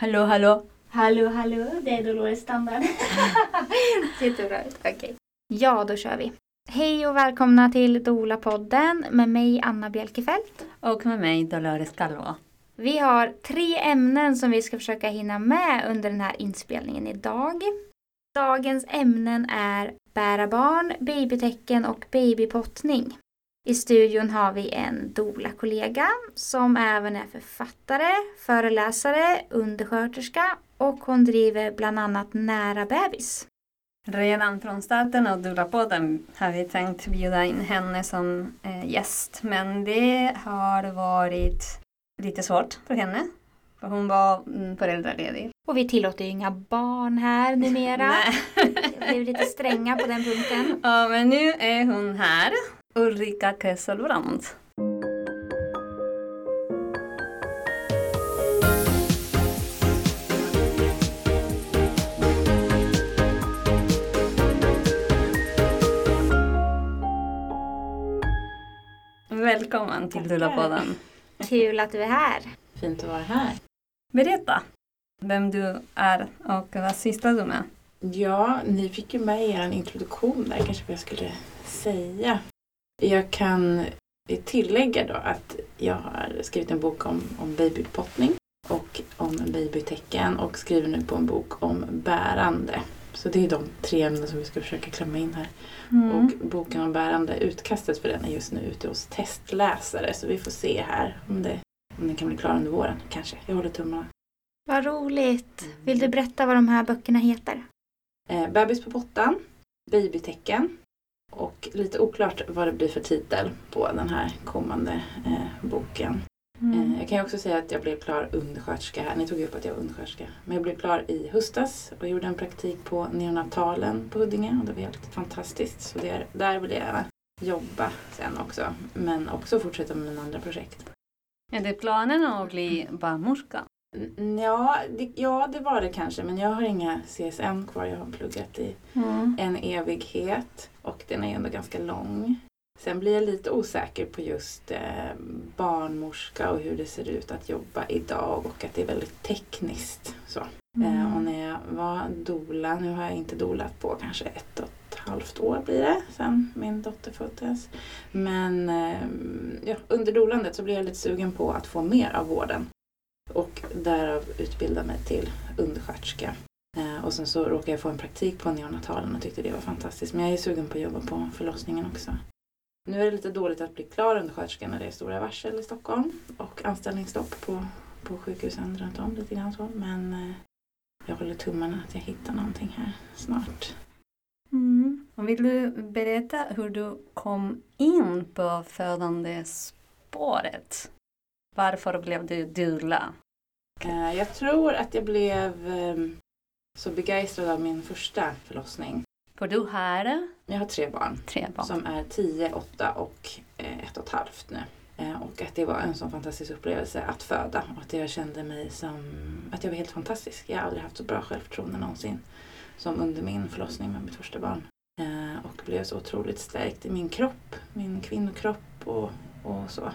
Hallå, hallå. Hallå, hallå, det är Dolores standard. Sitter bra ut. Okej. Ja, då kör vi. Hej och välkomna till Dola-podden med mig Anna Bjelkefelt. Och med mig Dolores Calvo. Vi har tre ämnen som vi ska försöka hinna med under den här inspelningen idag. Dagens ämnen är bära barn, babytecken och babypottning. I studion har vi en doula-kollega som även är författare, föreläsare, undersköterska och hon driver bland annat Nära bebis. Redan från starten av Dula-podden har vi tänkt bjuda in henne som eh, gäst. Men det har varit lite svårt för henne. För hon var mm, föräldraledig. Och vi tillåter ju inga barn här numera. Vi blev lite stränga på den punkten. ja, men nu är hon här. Ulrika Kesselbrand. Välkommen till. Dula-podden. Kul att du är här. Fint att vara här. Berätta vem du är och vad sysslar du med? Ja, ni fick ju med i er introduktion där kanske vad jag skulle säga. Jag kan tillägga då att jag har skrivit en bok om, om babypottning och om babytecken och skriver nu på en bok om bärande. Så det är de tre ämnen som vi ska försöka klämma in här. Och boken om bärande, utkastet för den är just nu ute hos testläsare så vi får se här om, det, om den kan bli klar under våren kanske. Jag håller tummarna. Vad roligt. Vill du berätta vad de här böckerna heter? Eh, bebis på pottan, babytecken och lite oklart vad det blir för titel på den här kommande eh, boken. Eh, jag kan ju också säga att jag blev klar undersköterska här. Ni tog ju upp att jag var undersköterska. Men jag blev klar i höstas och gjorde en praktik på neonatalen på Huddinge och det var helt fantastiskt. Så det är, där vill jag jobba sen också. Men också fortsätta med mina andra projekt. Är det planen att bli barnmorska? Ja det, ja, det var det kanske. Men jag har inga CSN kvar. Jag har pluggat i en evighet och den är ändå ganska lång. Sen blir jag lite osäker på just eh, barnmorska och hur det ser ut att jobba idag och att det är väldigt tekniskt. Så. Eh, och när jag var dola, nu har jag inte dolat på kanske ett och ett halvt år blir det sen min dotter föddes. Men eh, ja, under dolandet så blev jag lite sugen på att få mer av vården. Och därav utbilda mig till undersköterska. Eh, och sen så råkade jag få en praktik på neonatalen och tyckte det var fantastiskt. Men jag är sugen på att jobba på förlossningen också. Nu är det lite dåligt att bli klar undersköterska när det är stora varsel i Stockholm och anställningsstopp på, på sjukhusen runt om lite grann så. Men eh, jag håller tummarna att jag hittar någonting här snart. Mm. Vill du berätta hur du kom in på födandespåret? Varför blev du dula? Eh, jag tror att jag blev eh, så begeistrad av min första förlossning. För du har Jag har tre barn. tre barn. som är 10, 8 och eh, ett och ett halvt nu. Eh, Och att det var en sån fantastisk upplevelse att föda och att jag kände mig som att jag var helt fantastisk. Jag har aldrig haft så bra självförtroende någonsin som under min förlossning med mitt första barn. Eh, Och blev så otroligt stärkt i min kropp, min kvinnokropp och, och så.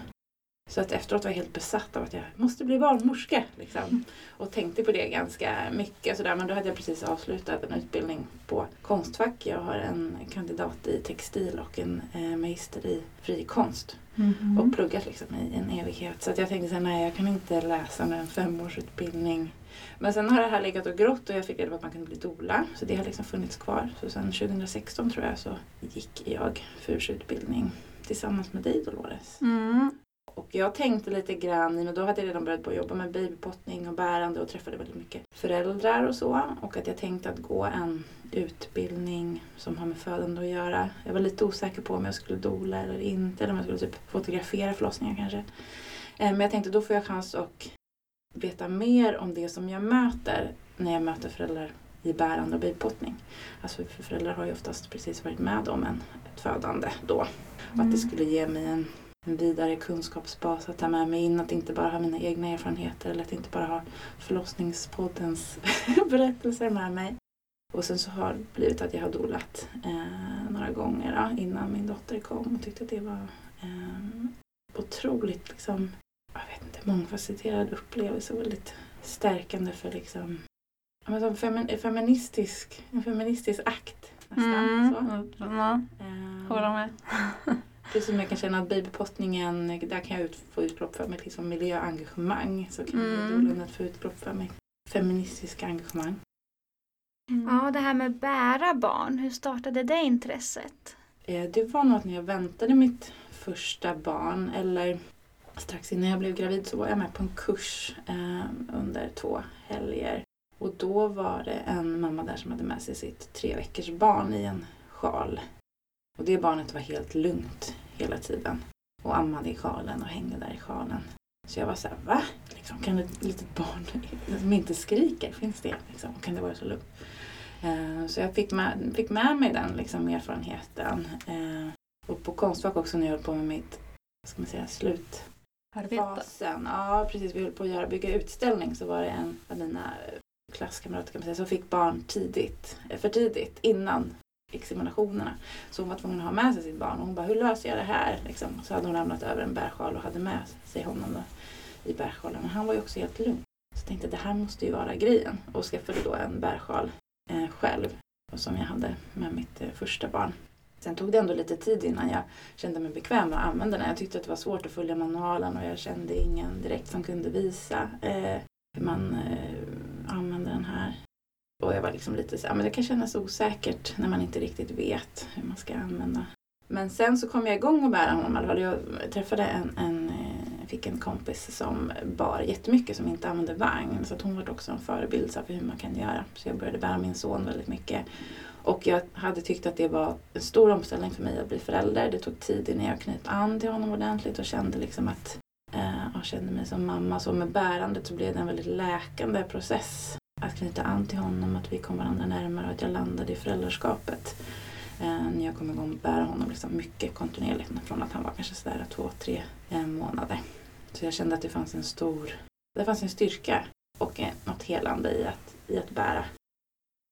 Så att efteråt var jag helt besatt av att jag måste bli barnmorska. Liksom. Och tänkte på det ganska mycket. Sådär. Men då hade jag precis avslutat en utbildning på Konstfack. Jag har en kandidat i textil och en eh, magister i fri konst. Mhm. Och pluggat liksom i en evighet. Så att jag tänkte så här, nej jag kan inte läsa en femårsutbildning. Men sen har det här legat och grått och jag fick reda på att man kunde bli doula. Så det har liksom funnits kvar. Så sen 2016 tror jag så gick jag FURS-utbildning tillsammans med dig Dolores. Mm. Och jag tänkte lite grann, och då hade jag redan börjat att jobba med babypottning och bärande och träffade väldigt mycket föräldrar och så. Och att jag tänkte att gå en utbildning som har med födande att göra. Jag var lite osäker på om jag skulle dola eller inte, eller om jag skulle typ fotografera förlossningar kanske. Eh, Men jag tänkte då får jag chans att veta mer om det som jag möter när jag möter föräldrar i bärande och babypottning. Alltså för föräldrar har ju oftast precis varit med om en, ett födande då. Och att det skulle ge mig en en vidare kunskapsbas att ta med mig in. Att inte bara ha mina egna erfarenheter eller att inte bara ha förlossningspoddens berättelser med mig. Och sen så har det blivit att jag har dolat eh, några gånger då, innan min dotter kom och tyckte att det var eh, otroligt liksom, jag vet inte, mångfacetterad upplevelse. Väldigt stärkande för liksom femin, feministisk, en feministisk akt nästan. Mm. Så. Ehm, håller med. Precis som jag kan känna att babypottningen, där kan jag ut, få utlopp för mitt liksom miljöengagemang. Så kan Mm. mm. doulornet få utlopp för mitt feministiska engagemang. Ja, det här med bära barn, hur startade det intresset? Eh, Det var nog att när jag väntade mitt första barn, eller strax innan jag blev gravid, så var jag med på en kurs eh, under två helger. Och då var det en mamma där som hade med sig sitt tre veckors barn i en sjal. Och det barnet var helt lugnt hela tiden. Och ammade i sjalen och hängde där i sjalen. Så jag var så här, va? Liksom, kan ett litet barn som inte skriker, finns det? Liksom, kan det vara så lugnt? Eh, Så jag fick med, fick med mig den liksom, erfarenheten. Eh, Och på Konstfack också när jag höll på med mitt vad ska man säga, Arbeta. slutfasen. Ja, precis. Vi höll på att göra, bygga utställning så var det en av mina klasskamrater kan man säga, som fick barn tidigt, eh, för tidigt innan examinationerna. Så hon var tvungen att ha med sig sitt barn och hon bara, hur löser jag det här? Liksom. Så hade hon ramlat över en bärsjal och hade med sig honom då, i bärsjalen. Men han var ju också helt lugn. Så jag tänkte, det här måste ju vara grejen. Och skaffade då en bärsjal eh, själv. Och som jag hade med mitt eh, första barn. Sen tog det ändå lite tid innan jag kände mig bekväm med att använda den. Jag tyckte att det var svårt att följa manualen och jag kände ingen direkt som kunde visa eh, hur man eh, använder den här. Och jag var liksom lite så här, men det kan kännas osäkert när man inte riktigt vet hur man ska använda. Men sen så kom jag igång och bära honom i. Jag träffade en, en eh, fick en kompis som bar jättemycket som inte använde vagn. Så att hon var också en förebild så här, för hur man kan göra. Så jag började bära min son väldigt mycket. Och jag hade tyckt att det var en stor omställning för mig att bli förälder. Det tog tid innan jag knöt an till honom ordentligt och kände liksom att eh, jag kände mig som mamma. Så med bärandet så blev det en väldigt läkande process. Att knyta an till honom, att vi kom varandra närmare och att jag landade i föräldraskapet. Eh, när jag kom igång att bära honom liksom mycket kontinuerligt. Från att han var kanske sådär två, tre eh, månader. Så jag kände att det fanns en stor, det fanns en styrka och eh, något helande i att, i att bära.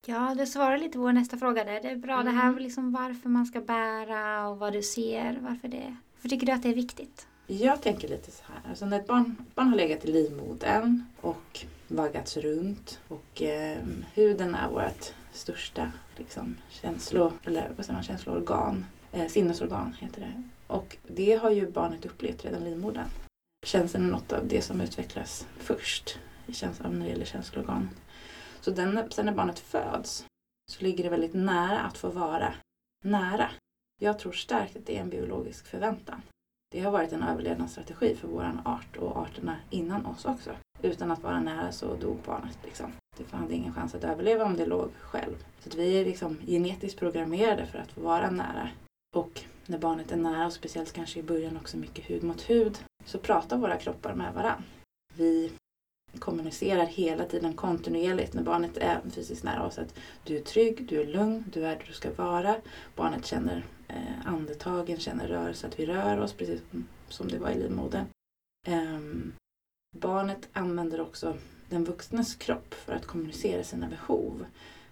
Ja, du svarar lite på vår nästa fråga där. Det är bra det Mm. här liksom varför man ska bära och vad du ser. Varför det? Varför tycker du att det är viktigt? Jag tänker lite så här. Alltså när ett barn, ett barn har legat i livmodern och vaggats runt och eh, huden är vårt största liksom, känslo, eller, vad säger man, känsloorgan. Eh, sinnesorgan heter det. Och det har ju barnet upplevt redan i livmodern. Känslan är något av det som utvecklas först känslan när det gäller känsloorgan. Så den, sen när barnet föds så ligger det väldigt nära att få vara nära. Jag tror starkt att det är en biologisk förväntan. Det har varit en överlevnadsstrategi för vår art och arterna innan oss också. Utan att vara nära så dog barnet. Liksom. Det hade ingen chans att överleva om det låg själv. Så att vi är liksom genetiskt programmerade för att få vara nära. Och när barnet är nära, och speciellt kanske i början också mycket hud mot hud, så pratar våra kroppar med varandra. Vi kommunicerar hela tiden kontinuerligt när barnet är fysiskt nära oss att du är trygg, du är lugn, du är där du ska vara. Barnet känner eh, andetagen, känner rörelse, att vi rör oss precis som det var i livmodern. Um, barnet använder också den vuxnes kropp för att kommunicera sina behov.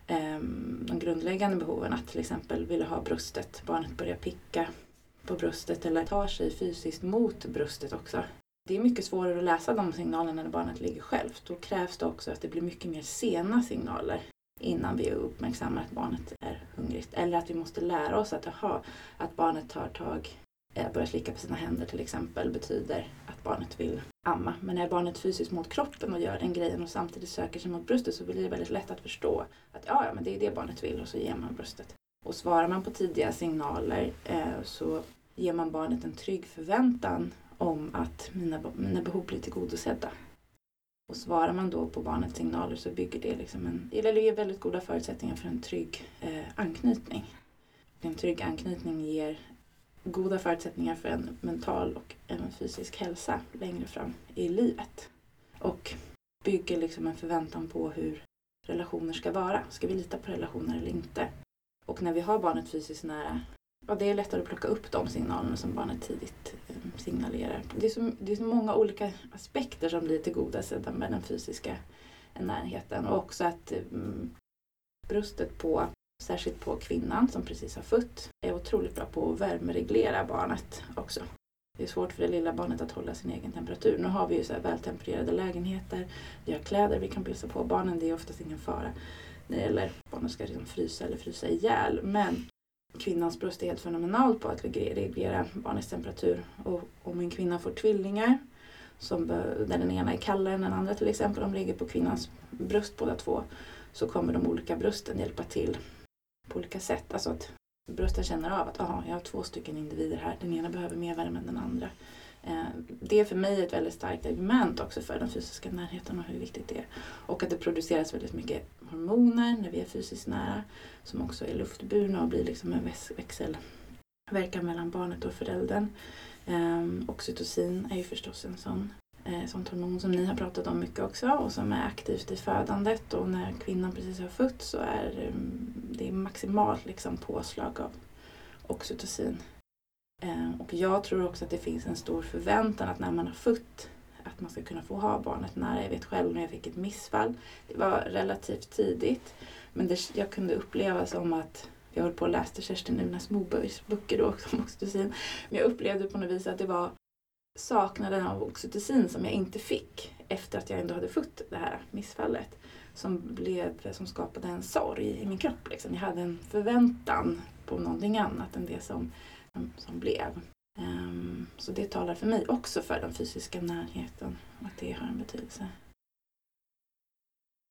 Ehm, de grundläggande behoven, att till exempel vilja ha bröstet, barnet börjar picka på bröstet eller tar sig fysiskt mot bröstet också. Det är mycket svårare att läsa de signalerna när barnet ligger självt. Då krävs det också att det blir mycket mer sena signaler innan vi uppmärksammar att barnet är hungrigt. Eller att vi måste lära oss att, aha, att barnet tar tag, Eh, börja slicka på sina händer till exempel, betyder att barnet vill amma. Men är barnet fysiskt mot kroppen och gör den grejen och samtidigt söker sig mot bröstet så blir det väldigt lätt att förstå att ja, ja men det är det barnet vill och så ger man bröstet. Och svarar man på tidiga signaler eh, så ger man barnet en trygg förväntan om att mina, mina behov blir tillgodosedda. Och svarar man då på barnets signaler så bygger det liksom en, eller ger väldigt goda förutsättningar för en trygg eh, anknytning. En trygg anknytning ger goda förutsättningar för en mental och även fysisk hälsa längre fram i livet. Och bygger liksom en förväntan på hur relationer ska vara. Ska vi lita på relationer eller inte? Och när vi har barnet fysiskt nära Ja, det är lättare att plocka upp de signalerna som barnet tidigt eh, signalerar. Det är, så, det är så många olika aspekter som blir tillgodosedda med den fysiska närheten. Och också att mm, bröstet på, särskilt på kvinnan som precis har fött, är otroligt bra på att värmereglera barnet också. Det är svårt för det lilla barnet att hålla sin egen temperatur. Nu har vi ju så här vältempererade lägenheter. Vi har kläder vi kan pysa på barnen. Det är oftast ingen fara när det gäller barnen ska liksom frysa eller frysa ihjäl. Men kvinnans bröst är helt fenomenalt på att reglera barnets temperatur. Och om en kvinna får tvillingar som, där den ena är kallare än den andra till exempel, de ligger på kvinnans bröst båda två, så kommer de olika brösten hjälpa till på olika sätt. Alltså att brösten känner av att aha, jag har två stycken individer här, den ena behöver mer värme än den andra. Eh, det är för mig ett väldigt starkt argument också för den fysiska närheten och hur viktigt det är. Och att det produceras väldigt mycket hormoner när vi är fysiskt nära som också är luftburna och blir liksom en växelverkan mellan barnet och föräldern. Ehm, oxytocin är ju förstås en sån eh, sånt hormon som ni har pratat om mycket också och som är aktivt i födandet och när kvinnan precis har fött så är ehm, det är maximalt liksom påslag av oxytocin. Eh, och jag tror också att det finns en stor förväntan att när man har fött att man ska kunna få ha barnet nära. Jag vet själv när jag fick ett missfall. Det var relativt tidigt. Men det, jag kunde uppleva som att jag höll på och läste Kerstin Unas Mobergs böcker då också om oxytocin. Men jag upplevde på något vis att det var saknaden av oxytocin som jag inte fick efter att jag ändå hade fått det här missfallet. Som, blev, som skapade en sorg i min kropp. Liksom. Jag hade en förväntan på någonting annat än det som, som blev. Um, så det talar för mig också för den fysiska närheten, att det har en betydelse.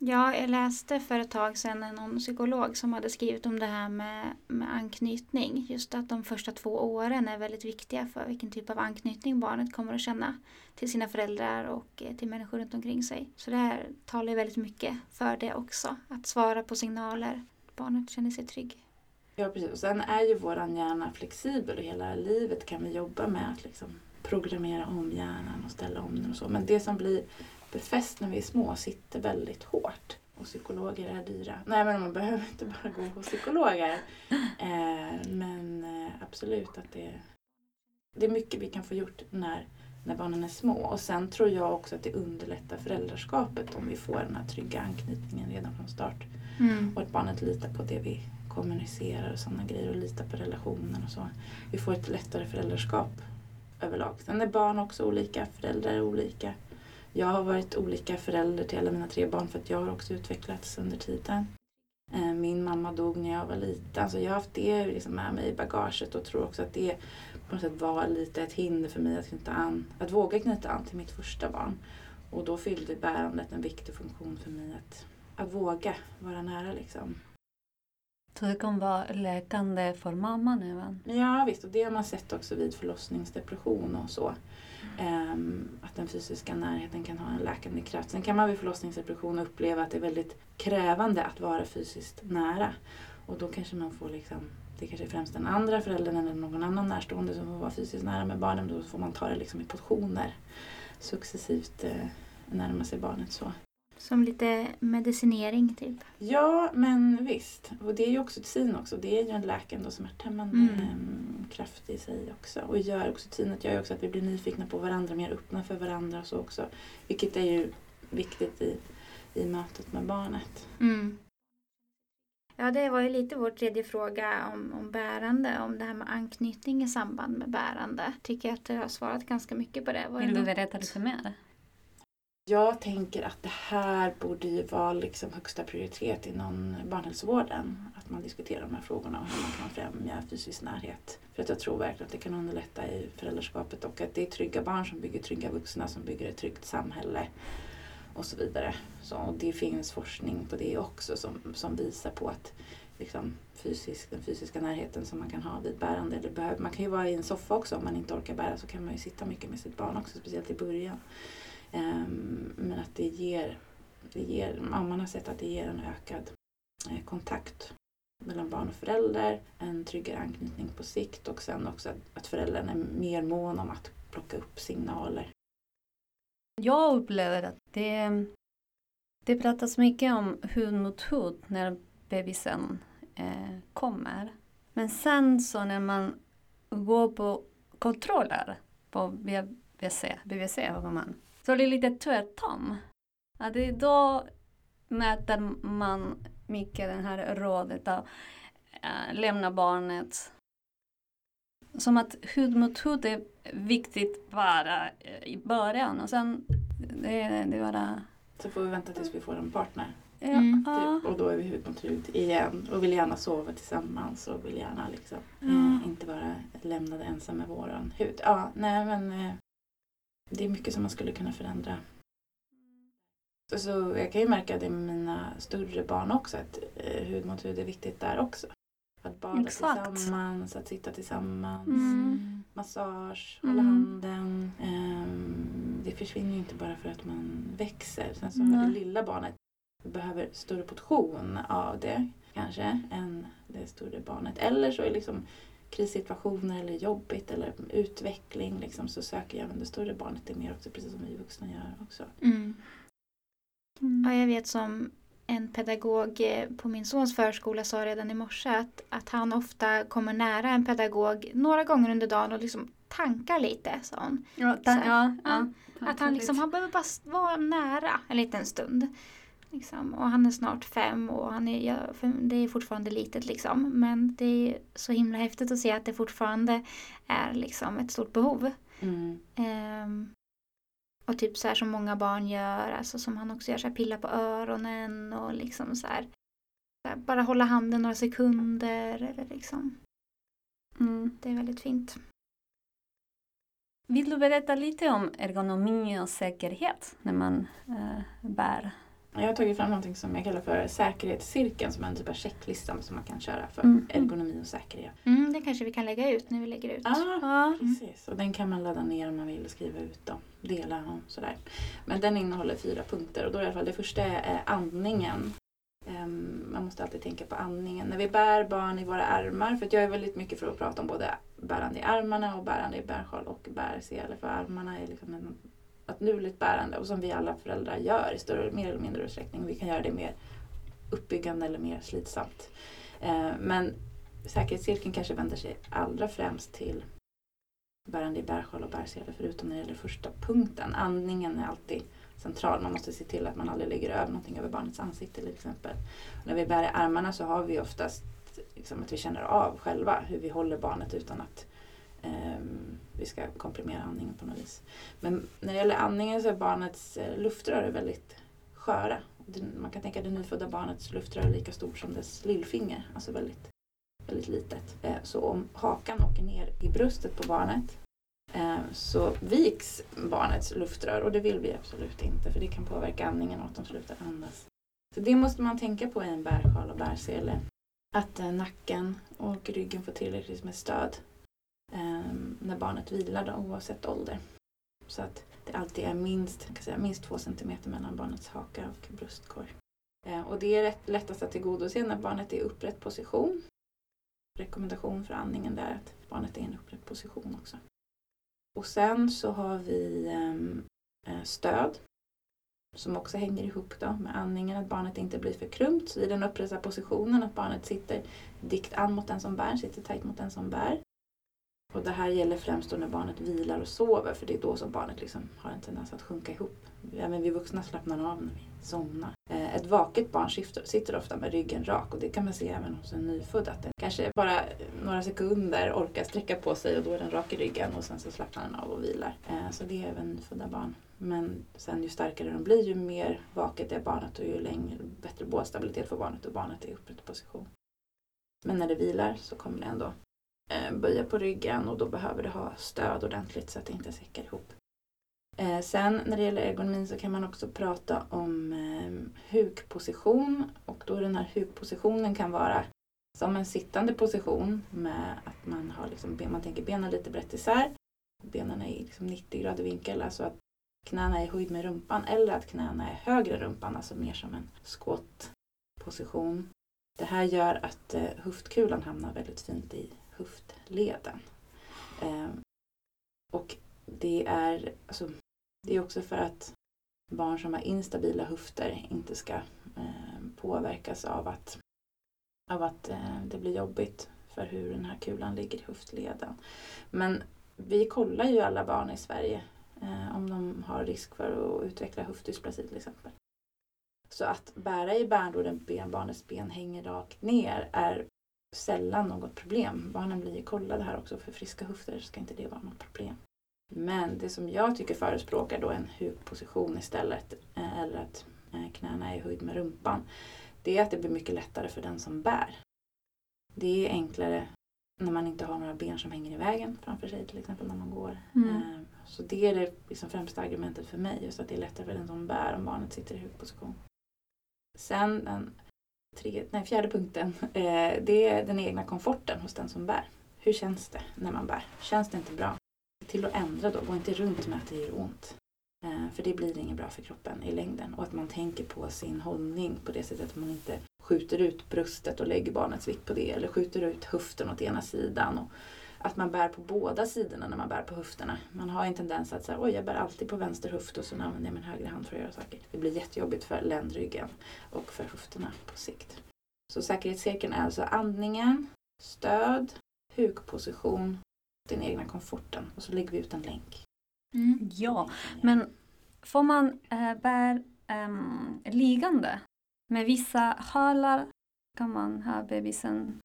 Ja, jag läste för ett tag sedan någon psykolog som hade skrivit om det här med, med anknytning. Just att de första två åren är väldigt viktiga för vilken typ av anknytning barnet kommer att känna till sina föräldrar och eh, till människor runt omkring sig. Så det här talar ju väldigt mycket för det också. Att svara på signaler. att Barnet känner sig trygg. Ja, precis. Och sen är ju våran hjärna flexibel och hela livet kan vi jobba med att liksom programmera om hjärnan och ställa om den och så. Men det som blir befäst när vi är små sitter väldigt hårt. Och psykologer är dyra. Nej men man behöver inte bara gå hos psykologer. Eh, men eh, absolut att det, det är mycket vi kan få gjort när, när barnen är små. Och sen tror jag också att det underlättar föräldraskapet om vi får den här trygga anknytningen redan från start. Mm. Och att barnet litar på det vi kommunicerar och sådana grejer och litar på relationen och så. Vi får ett lättare föräldraskap överlag. Sen är barn också olika, föräldrar är olika. Jag har varit olika förälder till alla mina tre barn för att jag har också utvecklats under tiden. Eh, min mamma dog när jag var liten. Alltså jag har haft det liksom med mig i bagaget och tror också att det på något sätt var lite ett hinder för mig att, knyta an, att våga knyta an till mitt första barn. Och då fyllde bärandet en viktig funktion för mig att, att våga vara nära. Liksom. Så det kan vara läkande för mamman även? Ja visst, och det har man sett också vid förlossningsdepression och så. Um, att den fysiska närheten kan ha en läkande kraft. Sen kan man vid förlossningsdepression uppleva att det är väldigt krävande att vara fysiskt nära. Och då kanske man får liksom, det kanske är främst den andra föräldern eller någon annan närstående som får vara fysiskt nära med barnen. Då får man ta det liksom i portioner. Successivt eh, närma sig barnet så. Som lite medicinering typ? Ja, men visst. Och det är ju oxytocin också. Det är ju en läkande och smärthämmande mm. Ehm, kraft i sig också. Och gör oxytocinet gör ju också att vi blir nyfikna på varandra, mer öppna för varandra och så också. Vilket är ju viktigt i, i mötet med barnet. Mm. Ja, det var ju lite vår tredje fråga om, om bärande, om det här med anknytning i samband med bärande. Tycker jag att du har svarat ganska mycket på det. Vill du berätta lite mer? Jag tänker att det här borde ju vara liksom högsta prioritet inom barnhälsovården. Att man diskuterar de här frågorna och hur man kan främja fysisk närhet. För att jag tror verkligen att det kan underlätta i föräldraskapet och att det är trygga barn som bygger trygga vuxna som bygger ett tryggt samhälle och så vidare. Så det finns forskning på det också som, som visar på att liksom, fysisk, den fysiska närheten som man kan ha vid bärande. Eller behöver, man kan ju vara i en soffa också om man inte orkar bära så kan man ju sitta mycket med sitt barn också, speciellt i början. Ehm, men att det ger, det ger, man har sett att det ger en ökad eh, kontakt mellan barn och förälder, en tryggare anknytning på sikt och sen också att, att föräldern är mer mån om att plocka upp signaler. Jag upplever att det, det pratas mycket om hud mot hud när bebisen eh, kommer. Men sen så när man går på kontroller på BVC, BVC har man så det är lite tvärtom. Att det då möter man mycket det här rådet att äh, lämna barnet som att hud mot hud är viktigt bara eh, i början och sen det, det bara... Så får vi vänta tills vi får en partner. Ja, Mm. Typ, och då är vi hud mot hud igen och vill gärna sova tillsammans och vill gärna liksom Mm. eh, inte vara lämnade ensam med våran hud. Ja, nej men eh, det är mycket som man skulle kunna förändra. Så, så jag kan ju märka det med mina större barn också att hud mot hud är viktigt där också. Att bada Exakt. tillsammans, att sitta tillsammans, Mm. massage, hålla Mm. handen. Ehm, det försvinner ju inte bara för att man växer. Sen så har Nej. det lilla barnet behöver större portion av det kanske än det större barnet. Eller så är liksom krissituationer eller jobbigt eller utveckling liksom, så söker ju även det större barnet det mer också precis som vi vuxna gör också. Mm. Mm. Ja, jag vet som en pedagog eh, på min sons förskola sa redan i morse att, att han ofta kommer nära en pedagog några gånger under dagen och liksom tankar lite. Sa hon. Ja, Så ta, här. ja, Ja. ja. Att han, liksom, han behöver bara vara nära en liten stund. Liksom. Och han är snart fem och han är, ja, det är fortfarande litet liksom. Men det är så himla häftigt att se att det fortfarande är liksom ett stort behov. Mm. Ehm, och typ så här som många barn gör, alltså som han också gör, så här, pilla på öronen och liksom så här, så här bara hålla handen några sekunder eller liksom. Mm. Det är väldigt fint. Vill du berätta lite om ergonomi och säkerhet när man eh, bär? Jag har tagit fram något som jag kallar för säkerhetscirkeln som är en typ av checklista som man kan köra för Mm. ergonomi och säkerhet. Mm, det kanske vi kan lägga ut när vi lägger ut. Ah, Ja. Precis, och den kan man ladda ner om man vill och skriva ut och dela och sådär. Men den innehåller fyra punkter och då i alla fall det första är är andningen. Ehm, man måste alltid tänka på andningen. När vi bär barn i våra armar, för jag är väldigt mycket för att prata om både bärande i armarna och bärande i bärsjal och bärsele. För armarna är liksom en, naturligt nuligt bärande och som vi alla föräldrar gör i större mer eller mindre utsträckning. Vi kan göra det mer uppbyggande eller mer slitsamt. Eh, men säkerhetscirkeln kanske vänder sig allra främst till bärande i bärsjal och bärsele förutom när det gäller första punkten. Andningen är alltid central. Man måste se till att man aldrig lägger över någonting över barnets ansikte till exempel. Och när vi bär i armarna så har vi oftast liksom att vi känner av själva hur vi håller barnet utan att Ehm, vi ska komprimera andningen på något vis. Men när det gäller andningen så är barnets eh, luftrör väldigt sköra. Man kan tänka att det nyfödda barnets luftrör är lika stort som dess lillfinger. Alltså väldigt, väldigt litet. Eh, så om hakan åker ner i bröstet på barnet ehm, så viks barnets luftrör och det vill vi absolut inte för det kan påverka andningen och att de slutar andas. Så det måste man tänka på i en bärsjal och bärsele. Att eh, nacken och ryggen får tillräckligt med stöd Ehm, när barnet vilar då, oavsett ålder. Så att det alltid är minst, kan säga, minst två centimeter mellan barnets haka och bröstkorg. Eh, och det är rätt, lättast att tillgodose när barnet är i upprätt position. Rekommendation för andningen där är att barnet är i en upprätt position också. Och sen så har vi ehm, eh, stöd som också hänger ihop då med andningen, att barnet inte blir för krumpt så i den upprätta positionen, att barnet sitter dikt an mot den som bär, sitter tajt mot den som bär. Och det här gäller främst då när barnet vilar och sover för det är då som barnet liksom har en tendens att sjunka ihop. Även vi vuxna slappnar av när vi somnar. Eh, ett vaket barn sitter, ofta med ryggen rak och det kan man se även hos en nyfödd att den kanske bara några sekunder orkar sträcka på sig och då är den rak i ryggen och sen så slappnar den av och vilar. Eh, så det är även nyfödda barn. Men sen ju starkare de blir ju mer vaket är barnet och ju längre, bättre bålstabilitet får barnet och barnet är i upprätt position. Men när det vilar så kommer det ändå Eh, böja på ryggen och då behöver du ha stöd ordentligt så att det inte säckar ihop. Eh, sen när det gäller ergonomin så kan man också prata om eh, hukposition och då den här hukpositionen kan vara som en sittande position med att man har liksom, man tänker benen lite brett isär. Benen är i liksom 90 grader vinkel, alltså att knäna är i höjd med rumpan eller att knäna är högre än rumpan, alltså mer som en squat-position. Det här gör att höftkulan hamnar väldigt fint i höftleden. Ehm, och det är, alltså, det är också för att barn som har instabila höfter inte ska eh, påverkas av att, av att eh, det blir jobbigt för hur den här kulan ligger i höftleden. Men vi kollar ju alla barn i Sverige eh, om de har risk för att utveckla höftdysplasi till exempel. Så att bära i bärn den ben, barnets ben hänger rakt ner är sällan något problem. Barnen blir kollade här också för friska höfter ska inte det vara något problem. Men det som jag tycker förespråkar då en hukposition istället eh, eller att eh, knäna är i höjd med rumpan. Det är att det blir mycket lättare för den som bär. Det är enklare när man inte har några ben som hänger i vägen framför sig till exempel när man går. Mm. Eh, Så det är det liksom främsta argumentet för mig, just att det är lättare för den som bär om barnet sitter i hukposition. Sen den tre, nej, fjärde punkten, eh, det är den egna komforten hos den som bär. Hur känns det när man bär? Känns det inte bra? Till att ändra då, gå inte runt med att det gör ont. Eh, för det blir inget bra för kroppen i längden. Och att man tänker på sin hållning på det sättet att man inte skjuter ut bröstet och lägger barnets vikt på det. Eller skjuter ut höften åt ena sidan. Och att man bär på båda sidorna när man bär på höfterna. Man har en tendens att säga, oj jag bär alltid på vänster höft och så använder jag min högra hand för att göra saker. Det blir jättejobbigt för ländryggen och för höfterna på sikt. Så säkerhetscirkeln är alltså andningen, stöd, hukposition, den egna komforten och så lägger vi ut en länk. Mm. Ja, men får man äh, bär ähm, liggande? Med vissa hörlar kan man ha bebisen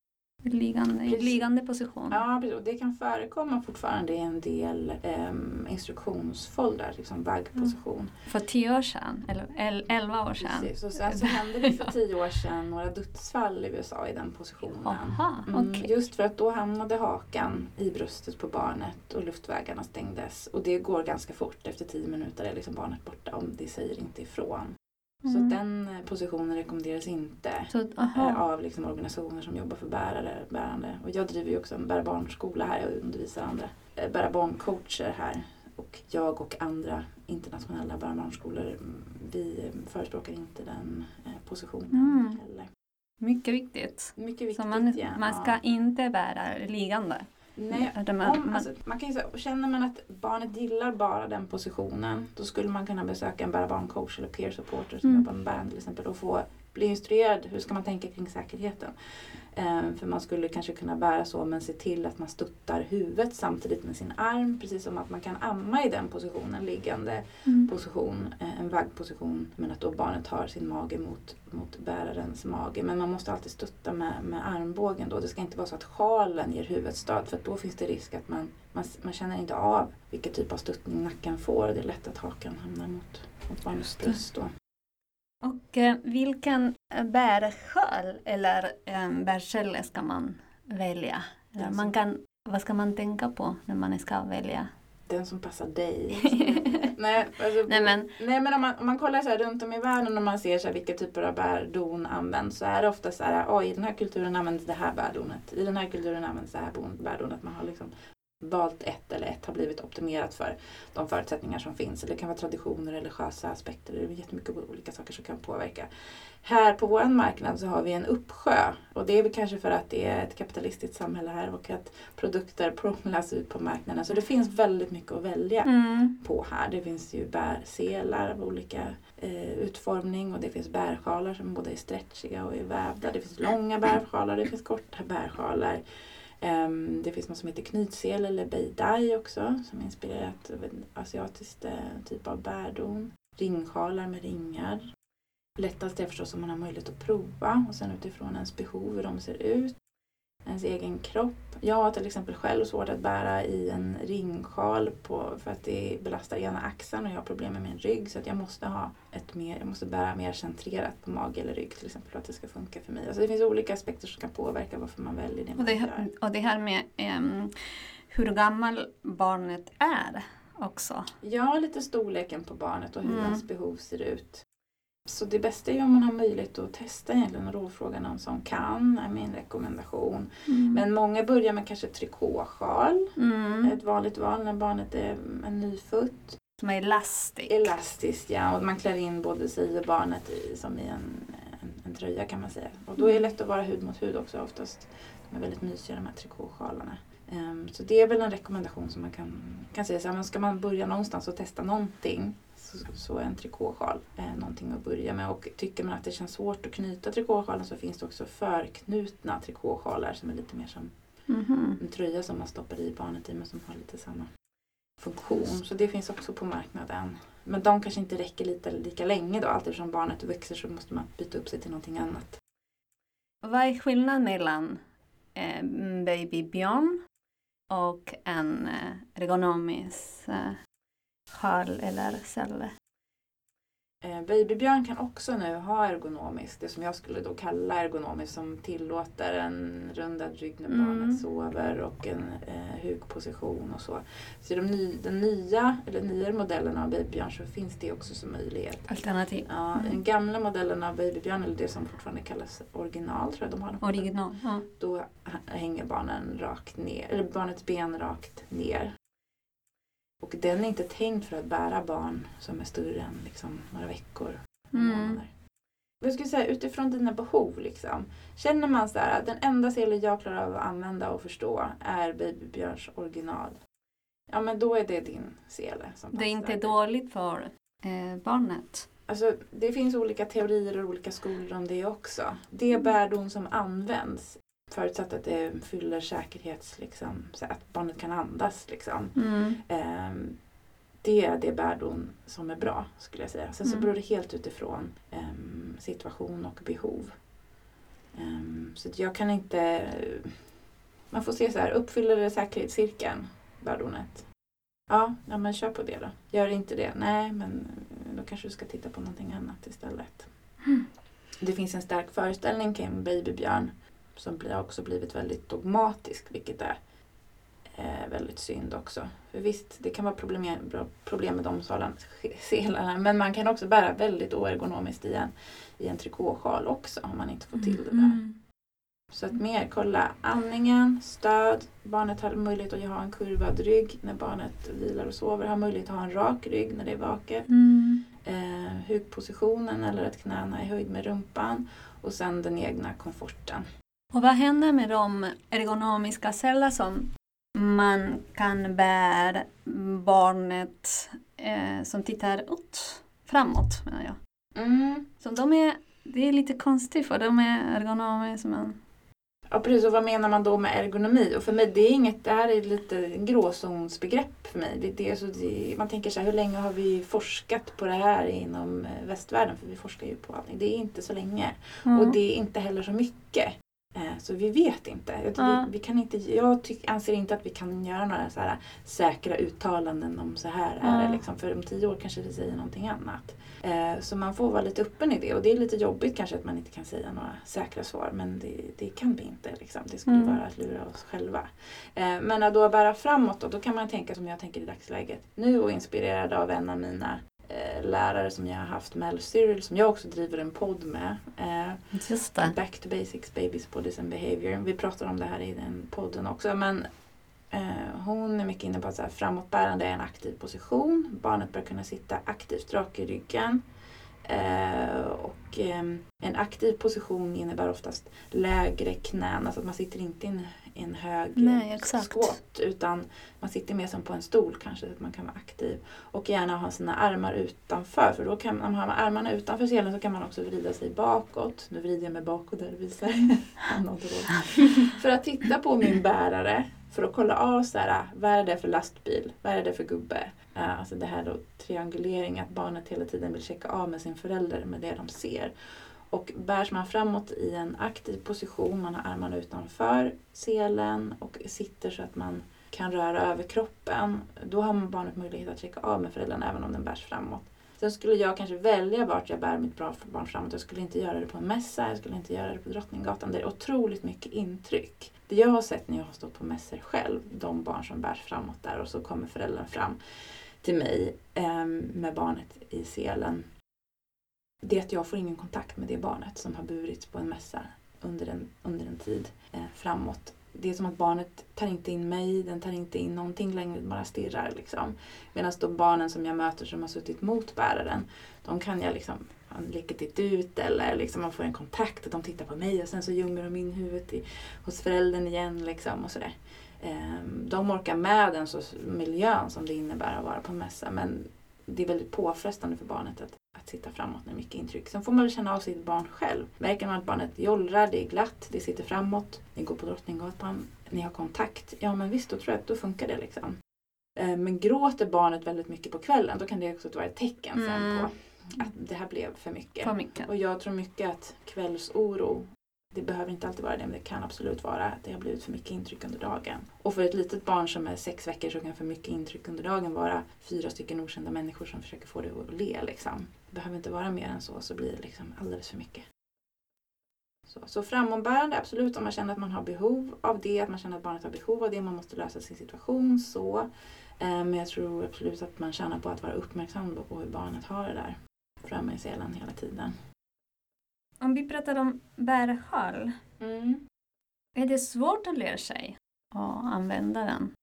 liggande, i Precis. liggande position. Ja, precis. Och det kan förekomma fortfarande i en del um, instruktionsfoldrar, liksom vaggposition. För tio år sedan, eller el- elva år sedan. Precis. Och sen så hände det för tio år sedan några dödsfall i USA i den positionen. Aha, Mm, okej. Just för att då hamnade hakan i bröstet på barnet och luftvägarna stängdes. Och det går ganska fort, efter tio minuter är liksom barnet borta om det säger inte ifrån. Så Mm. den eh, positionen rekommenderas inte Så, eh, av liksom organisationer som jobbar för bärare, bärande. Och jag driver ju också en bära barnskola här, jag undervisar andra eh, bära barncoacher här. Och jag och andra internationella bära barnskolor, mm, vi förespråkar inte den eh, positionen Mm. heller. Mycket viktigt. Mycket viktigt. Så man, ja. man ska inte bära liggande. Nej, om, alltså, man kan ju säga, känner man att barnet gillar bara den positionen då skulle man kunna besöka en bära barncoach eller peer supporter som Mm. jobbar med bärande till exempel och få bli instruerad hur ska man tänka kring säkerheten. Ehm, för man skulle kanske kunna bära så men se till att man stöttar huvudet samtidigt med sin arm precis som att man kan amma i den positionen, liggande Mm. position, eh, en vaggposition men att då barnet har sin mage mot, mot bärarens mage. Men man måste alltid stötta med, med armbågen då. Det ska inte vara så att sjalen ger huvudstöd för att då finns det risk att man, man, man känner inte av vilken typ av stöttning nacken får. Det är lätt att hakan hamnar mot, mot barnets bröst då. Och eh, vilken bärsjal eller eh, bärkälla ska man välja? Eller man kan, vad ska man tänka på när man ska välja? Den som passar dig. nej, alltså, Nej, men- nej men om man, om man kollar så runt om i världen och man ser så vilka typer av bärdon används så är det ofta så här, oj i den här kulturen används det här bärdonet. I den här kulturen används det här bärdonet. Man har liksom valt ett eller ett har blivit optimerat för de förutsättningar som finns. Eller det kan vara traditioner, religiösa aspekter. Det är jättemycket olika saker som kan påverka. Här på vår marknad så har vi en uppsjö. Och det är väl kanske för att det är ett kapitalistiskt samhälle här och att produkter prånglas ut på marknaden. Så det finns väldigt mycket att välja Mm. på här. Det finns ju bärselar av olika eh, utformning och det finns bärsjalar som både är stretchiga och är vävda. Det finns långa bärsjalar, det finns korta bärsjalar. Ehm, det finns något som heter knytsel eller beidai också som är inspirerat av en asiatisk eh, typ av bärdon. Ringsjalar med ringar. Lättast är förstås om man har möjlighet att prova och sen utifrån ens behov hur de ser ut. Ens egen kropp. Jag har till exempel själv svårt att bära i en ringsjal på, för att det belastar ena axeln och jag har problem med min rygg så att jag måste ha ett mer, jag måste bära mer centrerat på mage eller rygg till exempel för att det ska funka för mig. Alltså det finns olika aspekter som kan påverka varför man väljer det Och, man det, gör. och det här med ehm, hur gammal barnet är också. Ja, lite storleken på barnet och hur Mm. ens behov ser ut. Så det bästa är ju om man har möjlighet att testa egentligen och rådfråga någon som kan, är min rekommendation. Men många börjar med kanske trikåsjal, Mm. ett vanligt val när barnet är nyfött. Som är. Elastiskt ja, och man klär in både sig och barnet i, som i en, en, en tröja kan man säga. Och då är det lätt att vara hud mot hud också oftast. De är väldigt mysiga de här trikåsjalarna. Ehm, så det är väl en rekommendation som man kan, kan säga så här, ska man börja någonstans och testa någonting så, så är en trikåsjal eh, någonting att börja med. Och tycker man att det känns svårt att knyta trikåsjalen så finns det också förknutna trikåsjalar som är lite mer som Mhm. en tröja som man stoppar i barnet i men som har lite samma funktion. Så det finns också på marknaden. Men de kanske inte räcker lite, lika länge då. Allt eftersom barnet växer så måste man byta upp sig till någonting annat. Vad är skillnaden mellan eh, babybjörn och en eh, ergonomisk eh, sjal eller cell. Eh, Babybjörn kan också nu ha ergonomiskt, det som jag skulle då kalla ergonomiskt, som tillåter en rundad rygg när Mm. barnet sover och en eh, hukposition och så. Så i de ny, den nya, eller nyare modellen av Babybjörn så finns det också som möjlighet. Alternativ. Ja, Mm. Den gamla modellen av Babybjörn, eller det som fortfarande kallas original, tror jag de har. Original. Ja. Då hänger barnen rakt ner, eller barnets ben rakt ner. Och den är inte tänkt för att bära barn som är större än liksom, några veckor. Mm. månader. Jag skulle säga utifrån dina behov. Liksom. Känner man så här att den enda selen jag klarar av att använda och förstå är Babybjörns original. Ja men då är det din sele som Det är inte dåligt för eh, barnet. Alltså, det finns olika teorier och olika skolor om det också. Det bärdon som används förutsatt att det fyller säkerhets, liksom, så att barnet kan andas. Liksom. Ehm, det är det bärdon som är bra skulle jag säga. Sen så Mm. beror det helt utifrån ehm, situation och behov. Ehm, så jag kan inte... Man får se så här, uppfyller det säkerhetscirkeln, bärdonet? Ja, ja, men kör på det då. Gör inte det? Nej, men då kanske du ska titta på någonting annat istället. Mm. Det finns en stark föreställning kring babybjörn som har också blivit väldigt dogmatisk, vilket är eh, väldigt synd också. För visst, det kan vara problem, problem med de selarna, men man kan också bära väldigt oergonomiskt i en, i en trikåsjal också om man inte får till det där. Mm. Så att mer kolla andningen, stöd, barnet har möjlighet att ha en kurvad rygg när barnet vilar och sover, har möjlighet att ha en rak rygg när det är vaket. Mm. Eh, hukpositionen eller att knäna är höjd med rumpan och sen den egna komforten. Och vad händer med de ergonomiska celler som man kan bära barnet eh, som tittar ut framåt menar jag. Mm. Så de är, det är lite konstigt för de är ergonomiska men Ja precis, och vad menar man då med ergonomi? Och för mig, det är inget, det här är lite gråzonsbegrepp för mig. Det, det, så, det, man tänker så här, hur länge har vi forskat på det här inom eh, västvärlden? För vi forskar ju på allting. Det är inte så länge. Och det är inte heller så mycket. Eh, Så vi vet inte. Jag, Ja. vi, kan inte jag tyck, anser inte att vi kan göra några så här säkra uttalanden om så här är det. Liksom. För om tio år kanske vi säger någonting annat. Eh, Så man får vara lite öppen i det. Och det är lite jobbigt kanske att man inte kan säga några säkra svar. Men det, det kan vi inte. Liksom. Det skulle Mm. vara att lura oss själva. Eh, Men att då bära framåt då, då kan man tänka som jag tänker i dagsläget. Nu och inspirerad av en av mina lärare som jag har haft, Mel Cyril, som jag också driver en podd med. Eh, Just det. Back to basics, babies, bodies and behavior. Vi pratar om det här i den podden också. Men eh, hon är mycket inne på att så här, framåtbärande är en aktiv position. Barnet bör kunna sitta aktivt rak i ryggen. Eh, och ehm, en aktiv position innebär oftast lägre knän. Alltså att man sitter inte i en, en hög Nej, squat. Utan man sitter mer som på en stol kanske. Så att man kan vara aktiv. Och gärna ha sina armar utanför. För då kan man ha armarna utanför selen så kan man också vrida sig bakåt. Nu vrider jag mig bakåt där det visar. För att titta på min bärare. För att kolla av så här, vad är det för lastbil? Vad är det för gubbe? Alltså det här då triangulering, att barnet hela tiden vill checka av med sin förälder med det de ser. Och bärs man framåt i en aktiv position, man har armarna utanför selen och sitter så att man kan röra över kroppen, då har man barnet möjlighet att checka av med föräldrarna även om den bärs framåt. Sen skulle jag kanske välja vart jag bär mitt barn framåt. Jag skulle inte göra det på en mässa, jag skulle inte göra det på Drottninggatan. Det är otroligt mycket intryck. Det jag har sett när jag har stått på mässor själv, de barn som bärs framåt där och så kommer föräldern fram till mig eh, med barnet i selen. Det är att jag får ingen kontakt med det barnet som har burits på en mässa under en, under en tid eh, framåt. Det är som att barnet tar inte in mig, den tar inte in någonting längre, bara stirrar. Liksom. Medan då barnen som jag möter som har suttit mot bäraren, de kan jag liksom han leker titt ut eller liksom man får en kontakt, och de tittar på mig och sen så gömmer de in huvudet i, hos föräldern igen. Liksom, och sådär. Ehm, de orkar med den så miljön som det innebär att vara på en mässa men det är väldigt påfrestande för barnet att, att sitta framåt med mycket intryck. Sen får man väl känna av sitt barn själv. Märker man att barnet jollrar, det är glatt, det sitter framåt, ni går på Drottninggatan, ni har kontakt, ja men visst då tror jag att då funkar det liksom. Ehm, Men gråter barnet väldigt mycket på kvällen då kan det också vara ett tecken sen Mm. på att det här blev för mycket. för mycket. Och jag tror mycket att kvällsoro det behöver inte alltid vara det, men det kan absolut vara att det har blivit för mycket intryck under dagen. Och för ett litet barn som är sex veckor så kan för mycket intryck under dagen vara fyra stycken okända människor som försöker få dig att le. Liksom. Det behöver inte vara mer än så, så blir det liksom alldeles för mycket. Så, så framombärande, absolut om man känner att man har behov av det, att man känner att barnet har behov av det, man måste lösa sin situation så. Eh, men jag tror absolut att man tjänar på att vara uppmärksam på hur barnet har det där framme i selen hela tiden. Om vi pratar om bärsjal, Mm. är det svårt att lära sig att använda den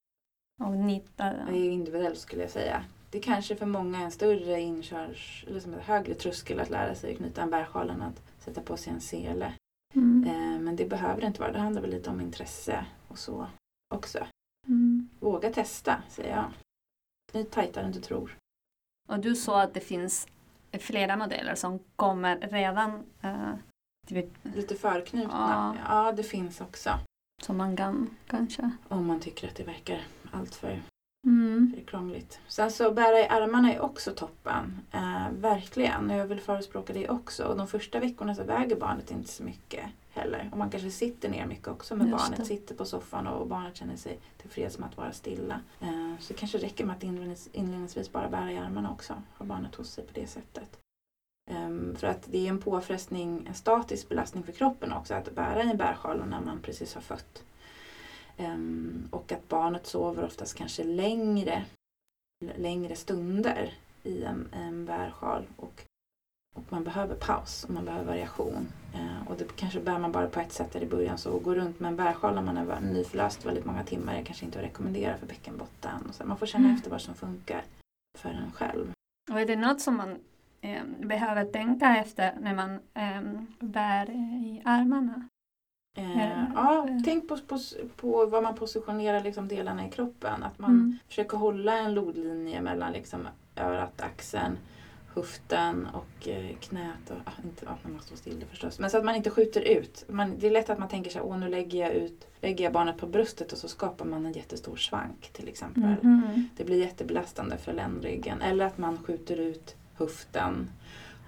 och nyttja Det är den? individuellt skulle jag säga. Det är kanske för många är en större inkörs, eller som en högre tröskel att lära sig att knyta en bärsjal än att sätta på sig en sele. Mm. Eh, men det behöver det inte vara. Det handlar väl lite om intresse och så också. Mm. Våga testa, säger jag. Knyt tajtare än du tror. Och du sa att det finns flera modeller som kommer redan eh, typ, Lite förknutna. Ja. Ja, det finns också. som man kan kanske. Om man tycker att det verkar allt Mm. för krångligt. Sen så bära i armarna är också toppen. Eh, verkligen. Och jag vill förespråka det också. Och de första veckorna så väger barnet inte så mycket heller. Och man kanske sitter ner mycket också med Just barnet. det. Sitter på soffan och barnet känner sig tillfreds med att vara stilla. Eh, så det kanske räcker med att inlednings- inledningsvis bara bära i armarna också. Ha barnet hos sig på det sättet. Ehm, för att det är en påfrestning, en statisk belastning för kroppen också att bära i en bärsjal när man precis har fött. Ehm, och att barnet sover oftast kanske längre, längre stunder i en, en bärsjal. Och, och man behöver paus och man behöver variation. Ehm, och det kanske bär man bara på ett sätt där i början. Så att gå runt med en bärsjal när man är nyförlöst väldigt många timmar är kanske inte att rekommendera för bäckenbotten. Och så, man får känna Mm. efter vad som funkar för en själv. Och är det något som man eh, behöver tänka efter när man eh, bär i armarna? Eh, ja, tänk på, på, på vad man positionerar liksom delarna i kroppen. Att man Mm. försöker hålla en lodlinje mellan liksom örat, axeln, höften och eh, knät. Och, ah, inte att man måste stå still förstås. Men så att man inte skjuter ut. Man, det är lätt att man tänker sig åh nu lägger jag ut lägger jag barnet på bröstet och så skapar man en jättestor svank till exempel. Mhm. Det blir jättebelastande för ländryggen. Eller att man skjuter ut höften.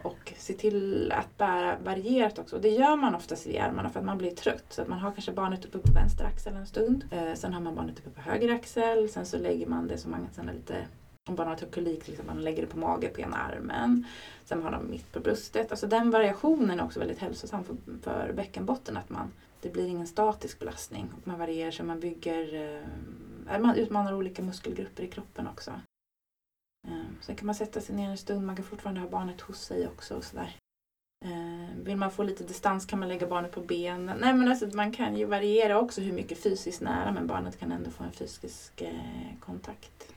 Och se till att bära varierat också. Och det gör man oftast i armarna för att man blir trött. Så att man har kanske barnet uppe på vänster axel en stund. Eh, sen har man barnet uppe på höger axel. Sen så lägger man det som man sen är lite om barnet har kolik, liksom, man lägger det på mage på ena armen. Sen har de mitt på bröstet. Alltså den variationen är också väldigt hälsosam för, för bäckenbotten. Att man, det blir ingen statisk belastning. Man varierar så man bygger, eh, man utmanar olika muskelgrupper i kroppen också. Sen kan man sätta sig ner en stund, man kan fortfarande ha barnet hos sig också. Och sådär. Eh, Vill man få lite distans kan man lägga barnet på benen. Nej, men alltså, man kan ju variera också hur mycket fysiskt nära men barnet kan ändå få en fysisk eh, kontakt.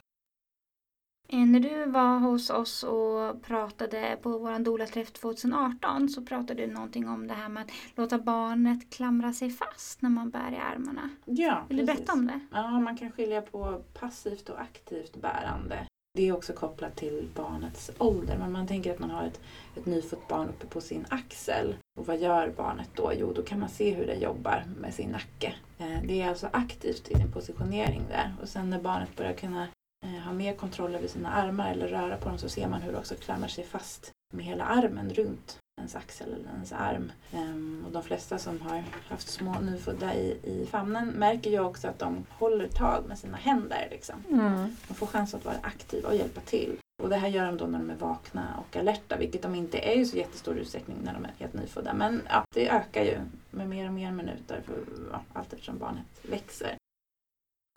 Eh, När du var hos oss och pratade på vår doula-träff 2018 så pratade du någonting om det här med att låta barnet klamra sig fast när man bär i armarna. Ja, Vill du berätta om det? Ja, man kan skilja på passivt och aktivt bärande. Det är också kopplat till barnets ålder. Men man tänker att man har ett, ett nyfött barn uppe på sin axel. Och vad gör barnet då? Jo, då kan man se hur det jobbar med sin nacke. Eh, det är alltså aktivt i sin positionering där. Och sen när barnet börjar kunna eh, ha mer kontroll över sina armar eller röra på dem så ser man hur det också klamrar sig fast med hela armen runt ens axel eller ens arm. Ehm, och de flesta som har haft små nyfödda i, i famnen märker ju också att de håller tag med sina händer. Liksom. Mm. De får chans att vara aktiva och hjälpa till. Och det här gör de då när de är vakna och alerta, vilket de inte är i så jättestor utsträckning när de är helt nyfödda. Men ja, det ökar ju med mer och mer minuter för, ja, allt eftersom barnet växer.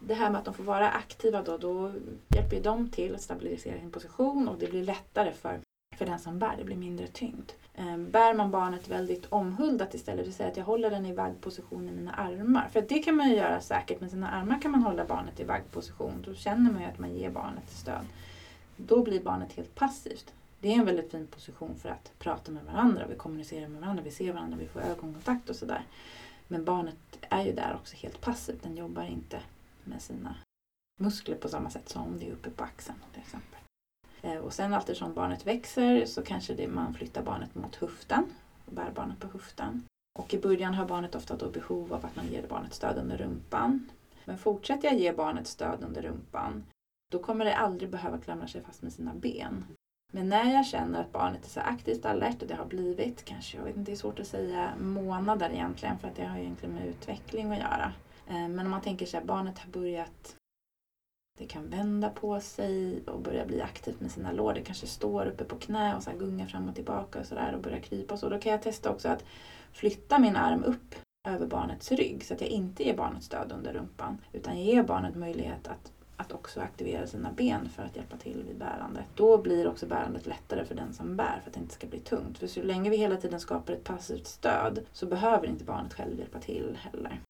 Det här med att de får vara aktiva då, då hjälper ju de till att stabilisera sin position och det blir lättare för, för den som bär, det blir mindre tyngd. Ehm, bär man barnet väldigt omhuldat istället, det vill säga att jag håller den i vaggposition i mina armar. För det kan man ju göra säkert, med sina armar kan man hålla barnet i vaggposition. Då känner man ju att man ger barnet stöd. Då blir barnet helt passivt. Det är en väldigt fin position för att prata med varandra. Vi kommunicerar med varandra, vi ser varandra, vi får ögonkontakt och sådär. Men barnet är ju där också helt passivt. Den jobbar inte med sina muskler på samma sätt som om det är uppe på axeln till exempel. Eh, och sen eftersom barnet växer så kanske det, man flyttar barnet mot höften och bär barnet på höften. Och i början har barnet ofta då behov av att man ger barnet stöd under rumpan. Men fortsätter jag ge barnet stöd under rumpan då kommer det aldrig behöva klamra sig fast med sina ben. Men när jag känner att barnet är så aktivt alert och det har blivit, kanske, jag vet inte, det är svårt att säga månader egentligen för att det har egentligen med utveckling att göra. Eh, men om man tänker sig att barnet har börjat det kan vända på sig och börja bli aktivt med sina lår. Det kanske står uppe på knä och så gungar fram och tillbaka och, så där och börjar krypa. Så då kan jag testa också att flytta min arm upp över barnets rygg så att jag inte ger barnet stöd under rumpan utan jag ger barnet möjlighet att, att också aktivera sina ben för att hjälpa till vid bärandet. Då blir också bärandet lättare för den som bär för att det inte ska bli tungt. För så länge vi hela tiden skapar ett passivt stöd så behöver inte barnet själv hjälpa till heller.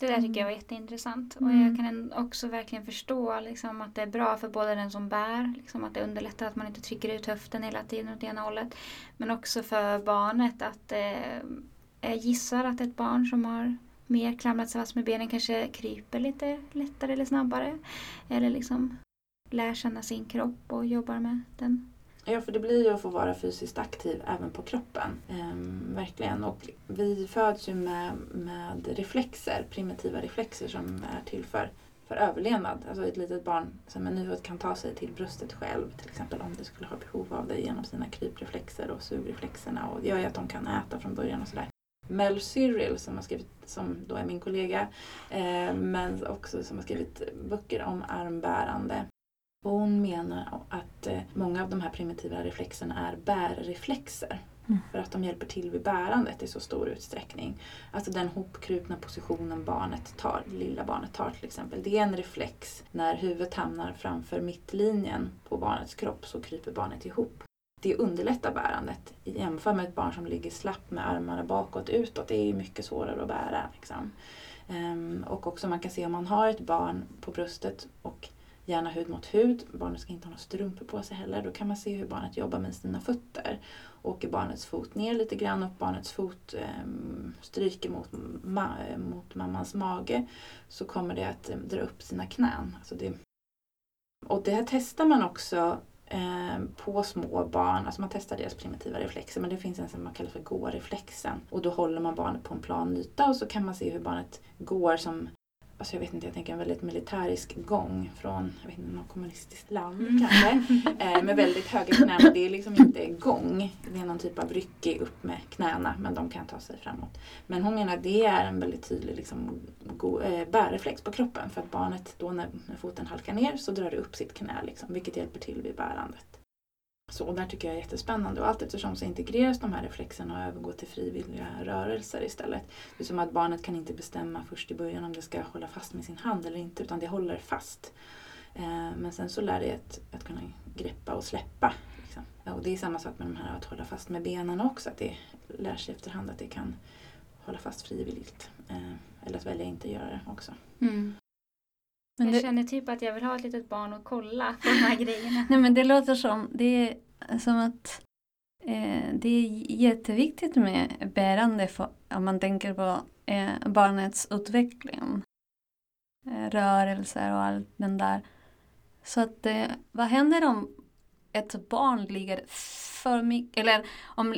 Det där tycker jag var jätteintressant. Och Mm. jag kan också verkligen förstå liksom, att det är bra för både den som bär, liksom, att det underlättar att man inte trycker ut höften hela tiden åt ena hållet. Men också för barnet att eh, jag gissar att ett barn som har mer klamrat sig fast med benen kanske kryper lite lättare eller snabbare. Eller liksom lär känna sin kropp och jobbar med den. Ja, för det blir ju att få vara fysiskt aktiv även på kroppen. Ehm, verkligen. Och vi föds ju med, med reflexer, primitiva reflexer som är till för, för överlevnad. Alltså ett litet barn som är nyfött kan ta sig till bröstet själv, till exempel om det skulle ha behov av det genom sina krypreflexer och sugreflexerna. Och det gör ju att de kan äta från början och sådär. Mel Cyril som har skrivit, som då är min kollega, eh, men också som har skrivit böcker om armbärande. Och hon menar att eh, många av de här primitiva reflexerna är bärreflexer. Mm. För att de hjälper till vid bärandet i så stor utsträckning. Alltså den hopkrupna positionen barnet tar, lilla barnet tar till exempel. Det är en reflex. När huvudet hamnar framför mittlinjen på barnets kropp så kryper barnet ihop. Det underlättar bärandet. Jämför med ett barn som ligger slapp med armarna bakåt utåt. Det är mycket svårare att bära. Liksom. Ehm, och också man kan se om man har ett barn på bröstet och gärna hud mot hud. Barnet ska inte ha några strumpor på sig heller. Då kan man se hur barnet jobbar med sina fötter. Åker barnets fot ner lite grann och barnets fot eh, stryker mot, ma- mot mammans mage så kommer det att eh, dra upp sina knän. Alltså det, och det här testar man också eh, på små barn. Alltså man testar deras primitiva reflexer men det finns en som man kallar för gå-reflexen. Och då håller man barnet på en plan yta och så kan man se hur barnet går som Alltså jag vet inte, jag tänker en väldigt militärisk gång från jag vet inte, något kommunistiskt land Mm. kanske. Eh, med väldigt höga knän. Det är liksom inte gång. Det är någon typ av ryckig upp med knäna men de kan ta sig framåt. Men hon menar att det är en väldigt tydlig liksom, go- eh, bärreflex på kroppen. För att barnet då när, när foten halkar ner så drar det upp sitt knä liksom, vilket hjälper till vid bärandet. Så och där tycker jag är jättespännande och allt eftersom så integreras de här reflexerna och övergår till frivilliga rörelser istället. Det är som att barnet kan inte bestämma först i början om det ska hålla fast med sin hand eller inte utan det håller fast. Eh, men sen så lär det att, att kunna greppa och släppa. Liksom. Och det är samma sak med de här att hålla fast med benen också. Att det lär sig efterhand att det kan hålla fast frivilligt. Eh, eller att välja inte göra det också. Mm. Men jag det, känner typ att jag vill ha ett litet barn och kolla på de här grejerna. nej men det låter som, det är som att eh, det är jätteviktigt med bärande för, om man tänker på eh, barnets utveckling. Eh, rörelser och allt den där. Så att eh, vad händer om ett barn ligger för mycket, eller om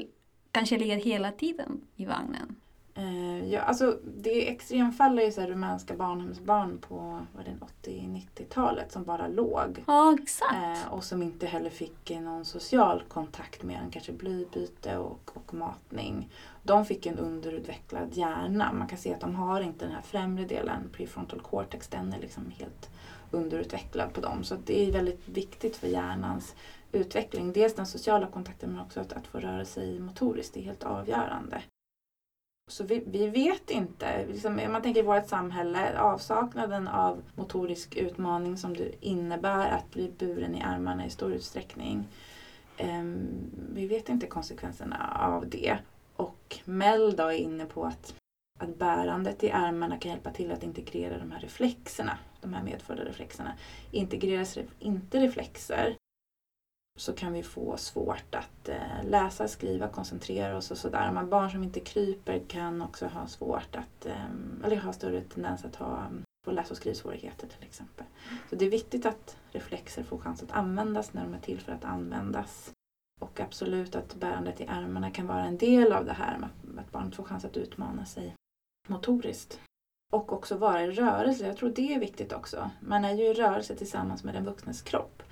kanske ligger hela tiden i vagnen? Eh, ja, alltså det extremfall är ju så här rumänska barnhemsbarn på vad är det, 80-90-talet som bara låg. Ja, exakt. Eh, och som inte heller fick eh, någon social kontakt mer än kanske blybyte och, och matning. De fick en underutvecklad hjärna. Man kan se att de har inte den här främre delen, prefrontal cortex, den är liksom helt underutvecklad på dem. Så det är väldigt viktigt för hjärnans utveckling. Dels den sociala kontakten men också att, att få röra sig motoriskt. Det är helt avgörande. Så vi, vi vet inte. Liksom, om man tänker i vårt samhälle, avsaknaden av motorisk utmaning som det innebär att bli buren i armarna i stor utsträckning. Ehm, vi vet inte konsekvenserna av det. Och Mel då är inne på att, att bärandet i armarna kan hjälpa till att integrera de här reflexerna, de här medfödda reflexerna. Integreras inte reflexer så kan vi få svårt att eh, läsa, skriva, koncentrera oss och sådär. Men barn som inte kryper kan också ha svårt att, ehm, eller ha större tendens att ha få läs och skrivsvårigheter till exempel. Så det är viktigt att reflexer får chans att användas när de är till för att användas. Och absolut att bärandet i ärmarna kan vara en del av det här med att barnet får chans att utmana sig motoriskt. Och också vara i rörelse. Jag tror det är viktigt också. Man är ju i rörelse tillsammans med den vuxnes kropp.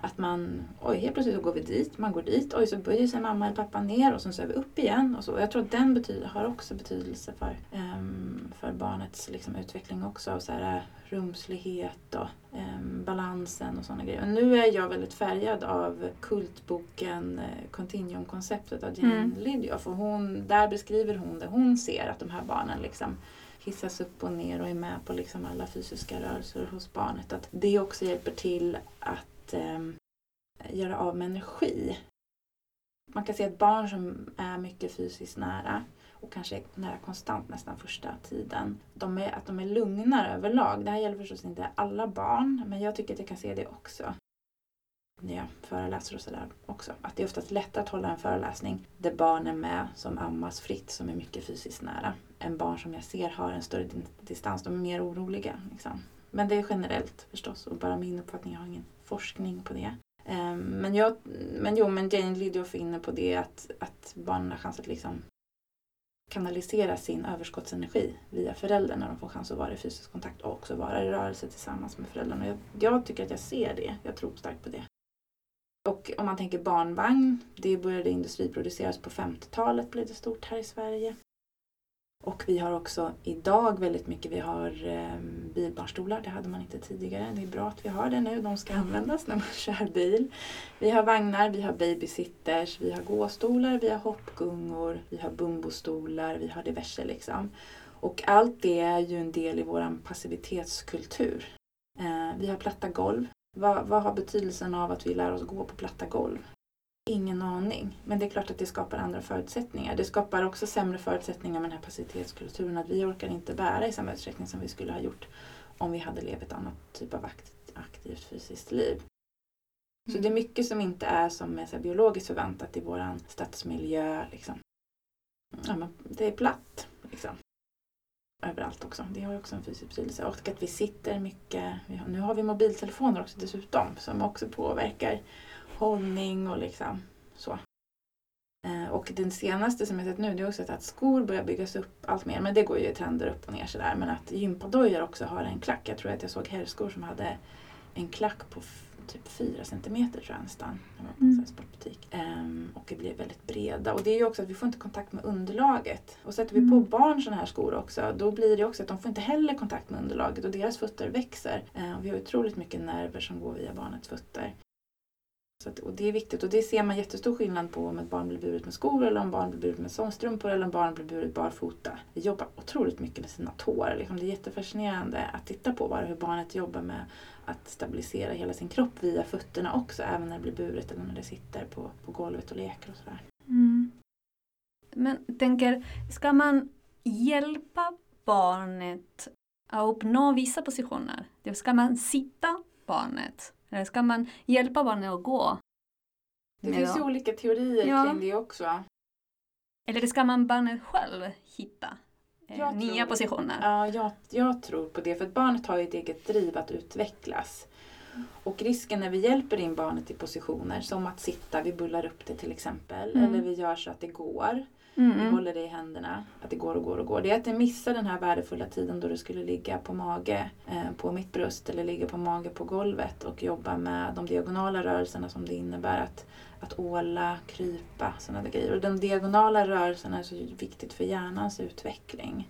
Att man, oj helt plötsligt så går vi dit, man går dit, oj så böjer sig mamma eller pappa ner och sen så är vi upp igen. Och så. Jag tror att den betyder, har också betydelse för, um, för barnets liksom, utveckling också. Så här, rumslighet och um, balansen och sådana grejer. Och nu är jag väldigt färgad av kultboken uh, Continuum-konceptet av Jane mm. Lydia. För hon, där beskriver hon det hon ser att de här barnen liksom hissas upp och ner och är med på liksom alla fysiska rörelser hos barnet. Att det också hjälper till att eh, göra av med energi. Man kan se att barn som är mycket fysiskt nära och kanske är nära konstant nästan första tiden. De är, att de är lugnare överlag. Det här gäller förstås inte alla barn, men jag tycker att jag kan se det också när jag föreläser och sådär också. Att det är oftast lättare att hålla en föreläsning där barn är med som ammas fritt, som är mycket fysiskt nära. Än barn som jag ser har en större distans, de är mer oroliga. Liksom. Men det är generellt förstås och bara min uppfattning, jag har ingen forskning på det. Ehm, men, jag, men jo, men Jane Lidioff är inne på det att, att barnen har chans att liksom kanalisera sin överskottsenergi via föräldern när de får chans att vara i fysisk kontakt och också vara i rörelse tillsammans med föräldrarna. Jag, jag tycker att jag ser det. Jag tror starkt på det. Och om man tänker barnvagn, det började industriproduceras på 50-talet, blev det stort här i Sverige. Och vi har också idag väldigt mycket, vi har eh, bilbarnstolar, det hade man inte tidigare. Det är bra att vi har det nu, de ska användas när man kör bil. Vi har vagnar, vi har babysitters, vi har gåstolar, vi har hoppgungor, vi har bumbostolar, vi har diverse liksom. Och allt det är ju en del i vår passivitetskultur. Eh, vi har platta golv, vad, vad har betydelsen av att vi lär oss gå på platta golv? Ingen aning. Men det är klart att det skapar andra förutsättningar. Det skapar också sämre förutsättningar med den här passivitetskulturen. Att vi orkar inte bära i samma utsträckning som vi skulle ha gjort om vi hade levt ett annat typ av aktivt fysiskt liv. Så det är mycket som inte är som är så biologiskt förväntat i vår stadsmiljö. Liksom. Ja, men det är platt. Liksom överallt också. Det har ju också en fysisk betydelse. Och att vi sitter mycket. Nu har vi mobiltelefoner också dessutom som också påverkar hållning och liksom så. Eh, och den senaste som jag sett nu det är också att skor börjar byggas upp allt mer. Men det går ju i trender upp och ner sådär. Men att gympadojor också har en klack. Jag tror att jag såg herrskor som hade en klack på typ 4 centimeter tror jag nästan. På en mm. sportbutik. Um, och blir väldigt breda. Och det är ju också att vi får inte kontakt med underlaget. Och sätter vi på mm. barn sådana här skor också då blir det också att de får inte heller kontakt med underlaget och deras fötter växer. Uh, och vi har otroligt mycket nerver som går via barnets fötter. Så att, och det är viktigt och det ser man jättestor skillnad på om ett barn blir buret med skor eller om barn blir buret med sångstrumpor eller om barn blir buret barfota. Vi jobbar otroligt mycket med sina tår. Liksom det är jättefascinerande att titta på bara hur barnet jobbar med att stabilisera hela sin kropp via fötterna också, även när det blir buret eller när det sitter på, på golvet och leker och sådär. Mm. Men tänker, ska man hjälpa barnet att uppnå vissa positioner? Ska man sitta barnet? Eller ska man hjälpa barnet att gå? Det finns ju olika teorier ja. kring det också. Eller ska man barnet själv hitta eh, nya tror, positioner? Ja, jag, jag tror på det. För att barnet har ju ett eget driv att utvecklas. Och risken när vi hjälper in barnet i positioner, som att sitta, vi bullar upp det till exempel, mm. eller vi gör så att det går. Mm. Vi håller det i händerna, att det går och går och går. Det är att det missar den här värdefulla tiden då det skulle ligga på mage eh, på mitt bröst eller ligga på mage på golvet och jobba med de diagonala rörelserna som det innebär att, att åla, krypa, sådana grejer. Och de diagonala rörelserna är så viktigt för hjärnans utveckling.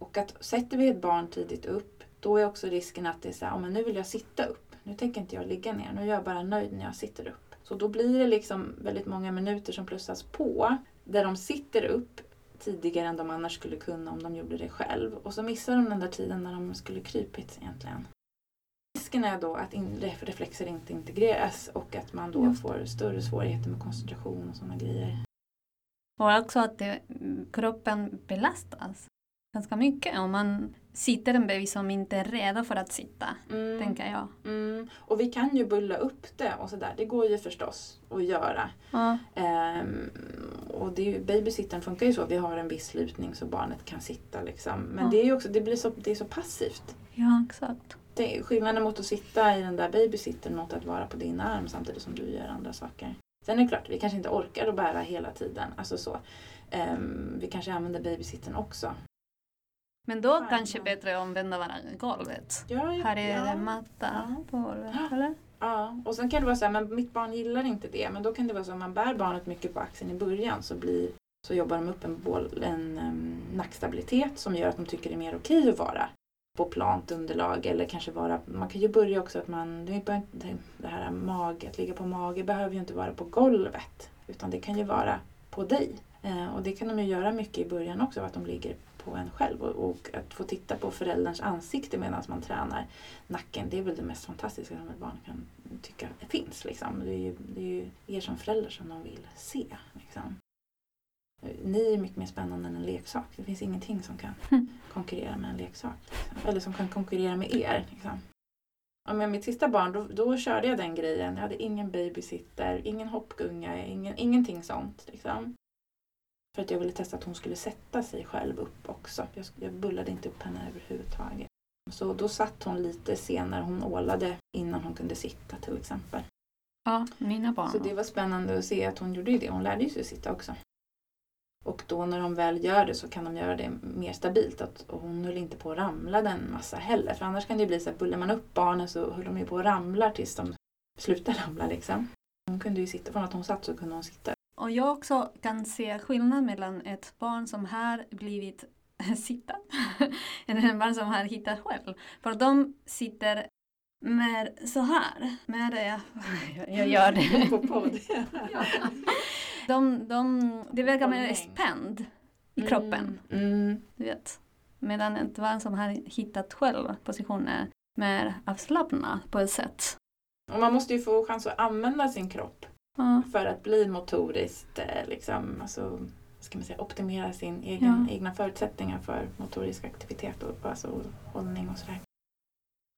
Och att sätter vi ett barn tidigt upp, då är också risken att det är så här, men nu vill jag sitta upp. Nu tänker inte jag ligga ner, nu är jag bara nöjd när jag sitter upp. Så då blir det liksom väldigt många minuter som plussas på där de sitter upp tidigare än de annars skulle kunna om de gjorde det själv. Och så missar de den där tiden när de skulle krypit egentligen. Risken är då att reflexer inte integreras och att man då får större svårigheter med koncentration och sådana grejer. Och också att det, kroppen belastas ganska mycket om man sitter en bebis som inte är redo för att sitta, mm. tänker jag. Mm. Och vi kan ju bulla upp det och sådär, det går ju förstås att göra. Ja. Ehm, och det är ju, babysittaren funkar ju så, vi har en viss lutning så barnet kan sitta liksom. Men ja. det är ju också, det blir så, det är så passivt. Ja, exakt. Det skillnaden mot att sitta i den där babysittern mot att vara på din arm samtidigt som du gör andra saker. Sen är det klart, vi kanske inte orkar att bära hela tiden. Alltså så. Um, vi kanske använder babysittern också. Men då Fan, kanske bättre att använda golvet. Ja, ja, Här är ja. matta på golvet, eller? Ja, och sen kan det vara så här, men mitt barn gillar inte det. Men då kan det vara så att man bär barnet mycket på axeln i början så, blir, så jobbar de upp en, bål, en um, nackstabilitet som gör att de tycker det är mer okej att vara på plant underlag eller kanske vara, man kan ju börja också att man, det här mag, att ligga på mage behöver ju inte vara på golvet utan det kan ju vara på dig. Eh, och det kan de ju göra mycket i början också, att de ligger på en själv och, och att få titta på förälderns ansikte medan man tränar nacken, det är väl det mest fantastiska som ett barn kan tycka finns. Liksom. Det, är ju, det är ju er som förälder som de vill se. Liksom. Ni är mycket mer spännande än en leksak. Det finns ingenting som kan mm. konkurrera med en leksak. Liksom. Eller som kan konkurrera med er. Liksom. Ja, med mitt sista barn då, då, körde jag den grejen. Jag hade ingen babysitter, ingen hoppgunga, ingen, ingenting sånt. Liksom. För att jag ville testa att hon skulle sätta sig själv upp också. Jag, jag bullade inte upp henne överhuvudtaget. Så då satt hon lite senare, hon ålade innan hon kunde sitta till exempel. Ja, mina barn. Så det var spännande att se att hon gjorde det. Hon lärde sig sitta också. Och då när de väl gör det så kan de göra det mer stabilt. Att, och hon höll inte på att ramla den massa heller. För annars kan det bli så att bullar man upp barnen så höll de ju på att ramla tills de slutar ramla liksom. Hon kunde ju sitta, från att hon satt så kunde hon sitta och jag också kan se skillnad mellan ett barn som har blivit sitta eller ett barn som har hittat själv. För de sitter mer så här. Mer, jag, jag gör det. de, de, det verkar mer spänd i mm, kroppen. Mm. Du vet. Medan ett barn som har hittat själv positioner mer avslappnad på ett sätt. Och man måste ju få chans att använda sin kropp Mm. För att bli motoriskt, eh, liksom, alltså, ska man säga, optimera sin egen, ja. egna förutsättningar för motorisk aktivitet och alltså, hållning och sådär.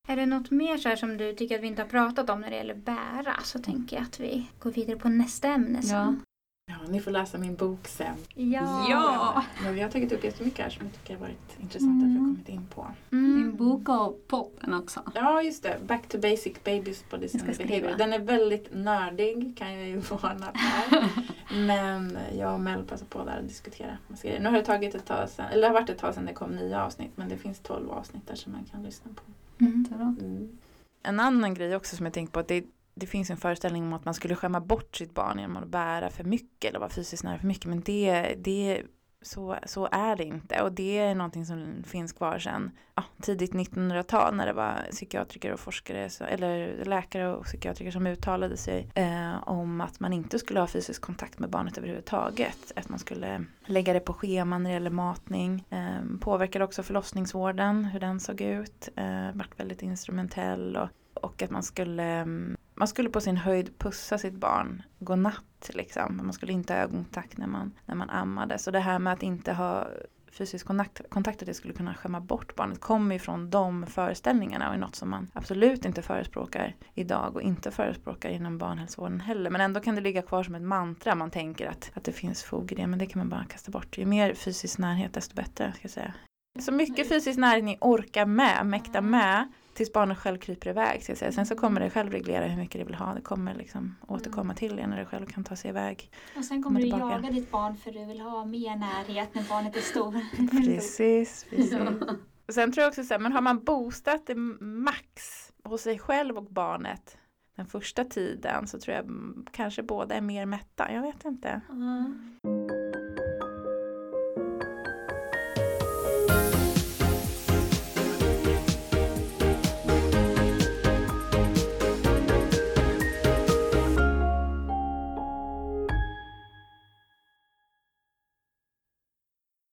Är det något mer så som du tycker att vi inte har pratat om när det gäller bära så tänker jag att vi går vidare på nästa ämne sen. Ja, ni får läsa min bok sen. Ja! ja. Men vi har tagit upp jättemycket här som jag tycker har varit intressant mm. att vi har mm. kommit in på. Mm. Din bok och podden också. Ja, just det. Back to basic babies body and behavior. Den är väldigt nördig kan jag ju varna för. Men jag och Mel passar på där att diskutera Nu har det tagit ett tag sedan, eller det har varit ett tag sedan det kom nya avsnitt men det finns tolv avsnitt där som man kan lyssna på. Mm. Mm. En annan grej också som jag tänkt på att det det finns en föreställning om att man skulle skämma bort sitt barn genom att bära för mycket eller vara fysiskt nära för mycket. Men det, det, så, så är det inte. Och det är någonting som finns kvar sedan ja, tidigt 1900-tal när det var psykiatriker och forskare, eller läkare och psykiatriker som uttalade sig eh, om att man inte skulle ha fysisk kontakt med barnet överhuvudtaget. Att man skulle lägga det på scheman när det gäller matning. Eh, påverkade också förlossningsvården, hur den såg ut. Eh, vart väldigt instrumentell och och att man skulle, ehm, man skulle på sin höjd pussa sitt barn godnatt liksom. Man skulle inte ha ögonkontakt när man, när man ammade. Så det här med att inte ha fysisk kontakt, kontakt att det skulle kunna skämma bort barnet kommer ifrån de föreställningarna och är något som man absolut inte förespråkar idag och inte förespråkar inom barnhälsovården heller. Men ändå kan det ligga kvar som ett mantra. Man tänker att, att det finns fog i det men det kan man bara kasta bort. Ju mer fysisk närhet desto bättre ska jag säga. Så mycket fysisk närhet ni orkar med, mäkta med Tills barnet själv kryper iväg. Ska jag säga. Sen så kommer det själv reglera hur mycket det vill ha. Det kommer liksom återkomma mm. till det när det själv kan ta sig iväg. Och sen kommer du jaga ditt barn för du vill ha mer närhet när barnet är stor. precis, precis. Sen tror jag också så här, men har man boostat det max hos sig själv och barnet den första tiden så tror jag kanske båda är mer mätta. Jag vet inte. Mm.